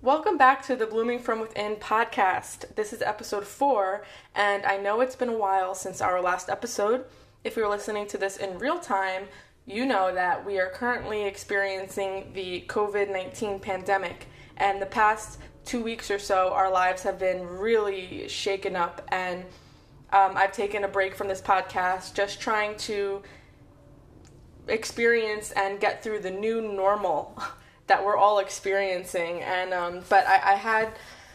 Welcome back to the Blooming from Within podcast. This is episode four, and I know it's been a while since our last episode. If you're listening to this in real time, you know that we are currently experiencing the COVID 19 pandemic, and the past two weeks or so, our lives have been really shaken up, and um, I've taken a break from this podcast just trying to experience and get through the new normal that we're all experiencing. And um, but I, I had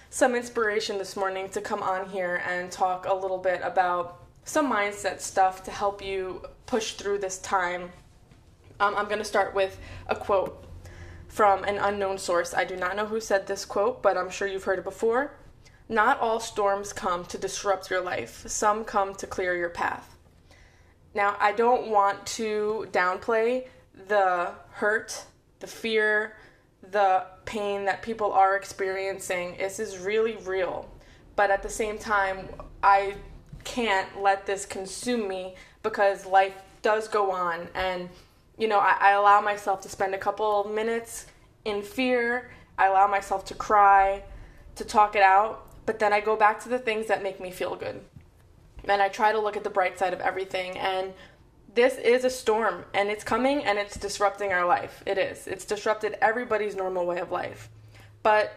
some inspiration this morning to come on here and talk a little bit about some mindset stuff to help you push through this time. Um, I'm going to start with a quote from an unknown source. I do not know who said this quote, but I'm sure you've heard it before. Not all storms come to disrupt your life, some come to clear your path. Now, I don't want to downplay the hurt, the fear, the pain that people are experiencing. This is really real. But at the same time, I can't let this consume me because life does go on. And, you know, I, I allow myself to spend a couple minutes in fear. I allow myself to cry, to talk it out. But then I go back to the things that make me feel good. And I try to look at the bright side of everything. And this is a storm and it's coming and it's disrupting our life. It is. It's disrupted everybody's normal way of life. But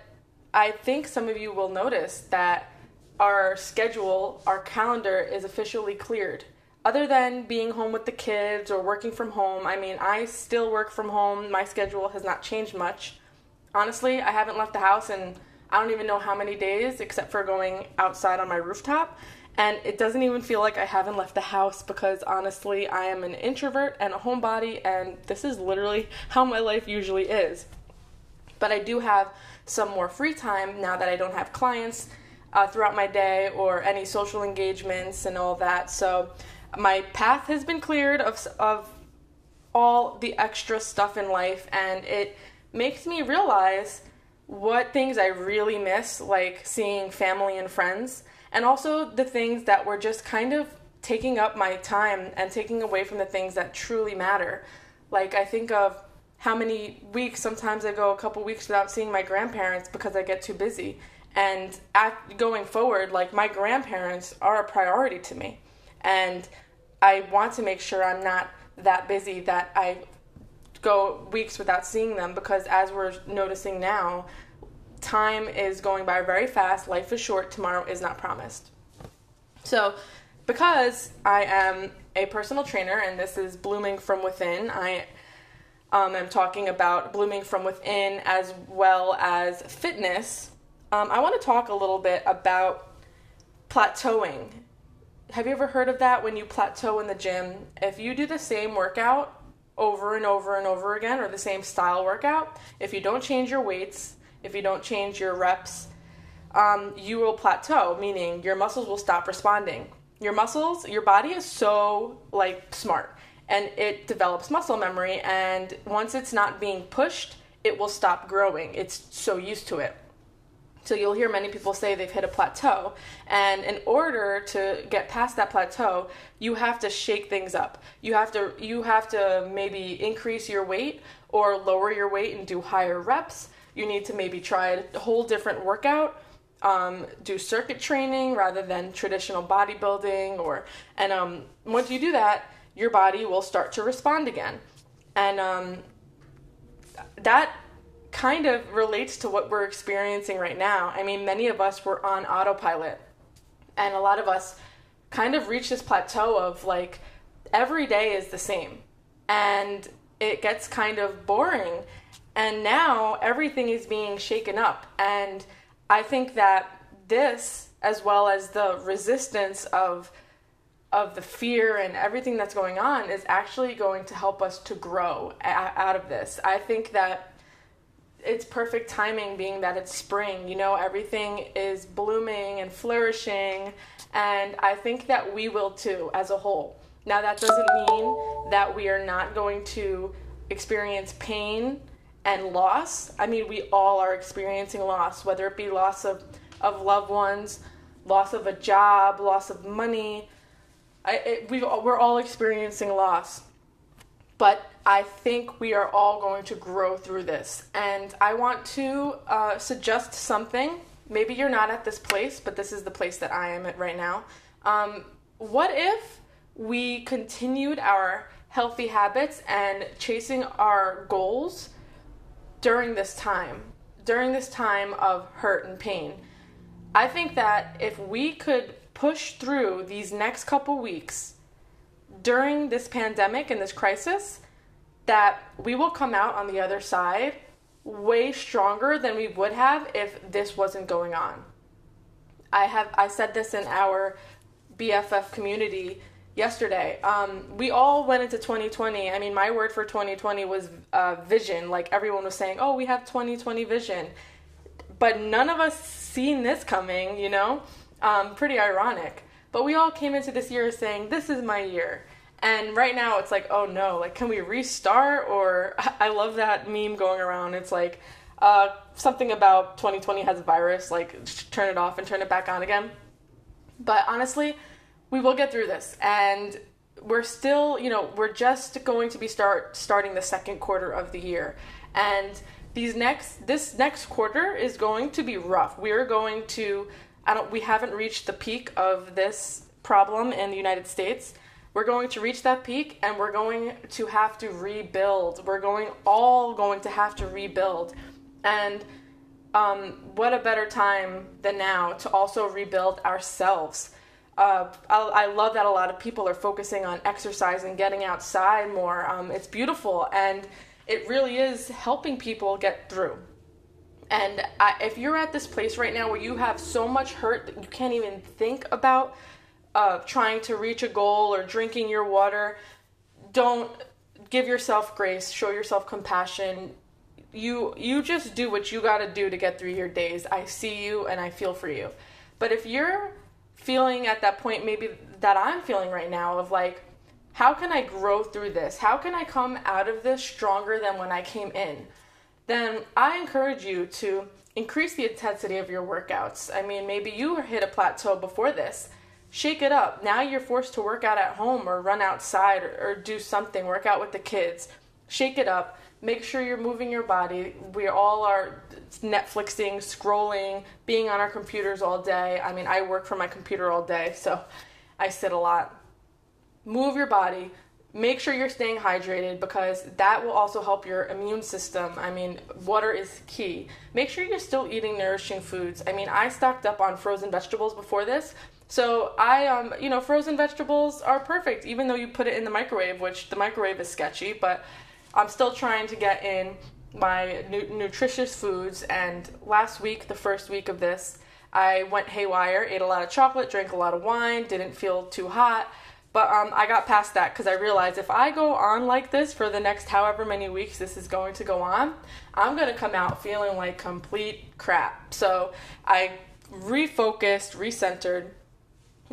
I think some of you will notice that our schedule, our calendar is officially cleared. Other than being home with the kids or working from home, I mean, I still work from home. My schedule has not changed much. Honestly, I haven't left the house in I don't even know how many days except for going outside on my rooftop. And it doesn't even feel like I haven't left the house because honestly, I am an introvert and a homebody, and this is literally how my life usually is. But I do have some more free time now that I don't have clients uh, throughout my day or any social engagements and all that. So my path has been cleared of, of all the extra stuff in life, and it makes me realize what things I really miss, like seeing family and friends and also the things that were just kind of taking up my time and taking away from the things that truly matter. Like I think of how many weeks sometimes I go a couple weeks without seeing my grandparents because I get too busy. And at, going forward, like my grandparents are a priority to me. And I want to make sure I'm not that busy that I go weeks without seeing them because as we're noticing now, time is going by very fast, life is short, tomorrow is not promised. So, because I am a personal trainer and this is blooming from within, I um, am talking about blooming from within as well as fitness. Um, I want to talk a little bit about plateauing. Have you ever heard of that when you plateau in the gym? If you do the same workout over and over and over again, or the same style workout, if you don't change your weights, if you don't change your reps, um, you will plateau, meaning your muscles will stop responding. Your muscles, your body is so like smart and it develops muscle memory and once it's not being pushed, it will stop growing. It's so used to it. So you'll hear many people say they've hit a plateau. And in order to get past that plateau, you have to shake things up. You have to you have to maybe increase your weight or lower your weight and do higher reps you need to maybe try a whole different workout um, do circuit training rather than traditional bodybuilding or and um, once you do that your body will start to respond again. And um, that kind of relates to what we're experiencing right now. I mean many of us were on autopilot and a lot of us kind of reach this plateau of like every day is the same. And it gets kind of boring and now everything is being shaken up. And I think that this, as well as the resistance of of the fear and everything that's going on is actually going to help us to grow a- out of this. I think that it's perfect timing being that it's spring. You know, everything is blooming and flourishing, and I think that we will too as a whole. Now, that doesn't mean that we are not going to experience pain and loss. I mean, we all are experiencing loss, whether it be loss of, of loved ones, loss of a job, loss of money. I, it, we we're all experiencing loss. But I think we are all going to grow through this. And I want to uh, suggest something. Maybe you're not at this place, but this is the place that I am at right now. Um, what if we continued our healthy habits and chasing our goals during this time, during this time of hurt and pain? I think that if we could push through these next couple weeks during this pandemic and this crisis, that we will come out on the other side way stronger than we would have if this wasn't going on. I have I said this in our BFF community yesterday. Um, we all went into 2020. I mean, my word for 2020 was uh, vision. Like everyone was saying, "Oh, we have 2020 vision," but none of us seen this coming. You know, um, pretty ironic. But we all came into this year saying, "This is my year." And right now it's like, oh no, like can we restart? Or I love that meme going around. It's like uh, something about 2020 has a virus, like turn it off and turn it back on again. But honestly, we will get through this, and we're still, you know, we're just going to be start starting the second quarter of the year, and these next this next quarter is going to be rough. We are going to, I don't, we haven't reached the peak of this problem in the United States we're going to reach that peak and we're going to have to rebuild. We're going all going to have to rebuild. And um, what a better time than now to also rebuild ourselves. Uh, I, love that a lot of people are focusing on exercise and getting outside more. Um, it's beautiful and it really is helping people get through. And I, if you're at this place right now where you have so much hurt that you can't even think about uh, trying to reach a goal or drinking your water, don't give yourself grace, show yourself compassion. You you just do what you got to do to get through your days. I see you and I feel for you. But if you're feeling at that point maybe that I'm feeling right now of like how can I grow through this? How can I come out of this stronger than when I came in? Then I encourage you to increase the intensity of your workouts. I mean, maybe you hit a plateau before this shake it up. Now you're forced to work out at home or run outside or, or, do something, work out with the kids. Shake it up. Make sure you're moving your body. We all are Netflixing, scrolling, being on our computers all day. I mean, I work from my computer all day, so I sit a lot. Move your body. Make sure you're staying hydrated because that will also help your immune system. I mean, water is key. Make sure you're still eating nourishing foods. I mean, I stocked up on frozen vegetables before this so I, um, you know, frozen vegetables are perfect, even though you put it in the microwave, which the microwave is sketchy. But I'm still trying to get in my nu- nutritious foods. And last week, the first week of this, I went haywire, ate a lot of chocolate, drank a lot of wine, didn't feel too hot. But um, I got past that because I realized if I go on like this for the next however many weeks this is going to go on, I'm going to come out feeling like complete crap. So I refocused, recentered,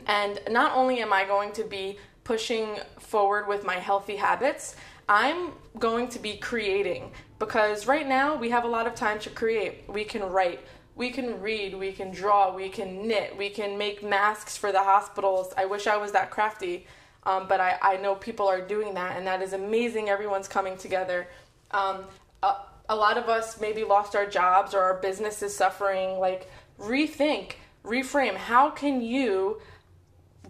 and not only am I going to be pushing forward with my healthy habits, I'm going to be creating because right now we have a lot of time to create. We can write, we can read, we can draw, we can knit, we can make masks for the hospitals. I wish I was that crafty, um, but I, I know people are doing that, and that is amazing. Everyone's coming together. Um, a, a lot of us maybe lost our jobs or our business is suffering. Like, rethink, reframe. How can you?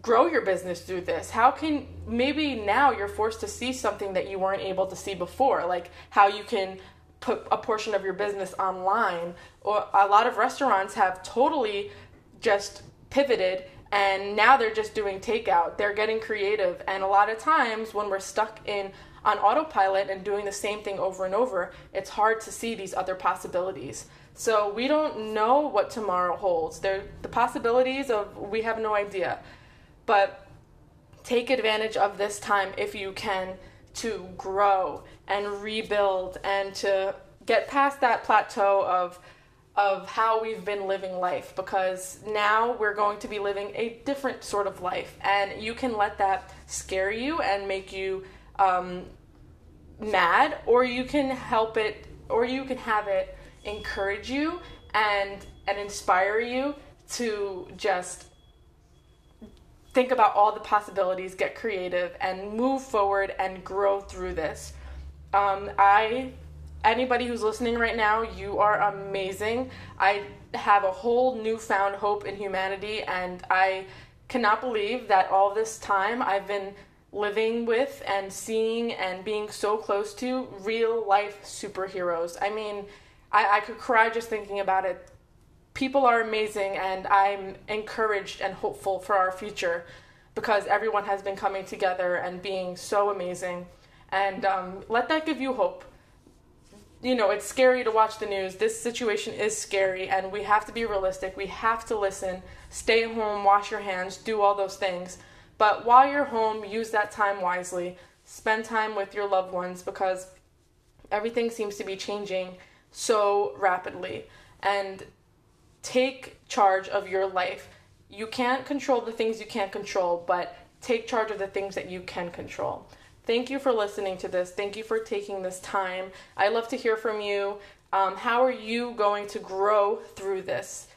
Grow your business through this? How can maybe now you're forced to see something that you weren't able to see before, like how you can put a portion of your business online or a lot of restaurants have totally just pivoted and now they're just doing takeout. They're getting creative and a lot of times when we're stuck in on autopilot and doing the same thing over and over, it's hard to see these other possibilities. So we don't know what tomorrow holds. There the possibilities of we have no idea. But take advantage of this time if you can to grow and rebuild and to get past that plateau of of how we've been living life. Because now we're going to be living a different sort of life. And you can let that scare you and make you um, mad or you can help it or you can have it encourage you and and inspire you to just think about all the possibilities, get creative, and move forward and grow through this. Um, I, anybody who's listening right now, you are amazing. I have a whole newfound hope in humanity, and I cannot believe that all this time I've been living with and seeing and being so close to real life superheroes. I mean, I, I could cry just thinking about it. People are amazing, and I'm encouraged and hopeful for our future because everyone has been coming together and being so amazing. And um, let that give you hope. You know, it's scary to watch the news. This situation is scary, and we have to be realistic. We have to listen, stay home, wash your hands, do all those things. But while you're home, use that time wisely. Spend time with your loved ones because everything seems to be changing so rapidly. And take charge of your life you can't control the things you can't control, but take charge of the things that you can control. Thank you for listening to this. Thank you for taking this time. I love to hear from you. Um, how are you going to grow through this?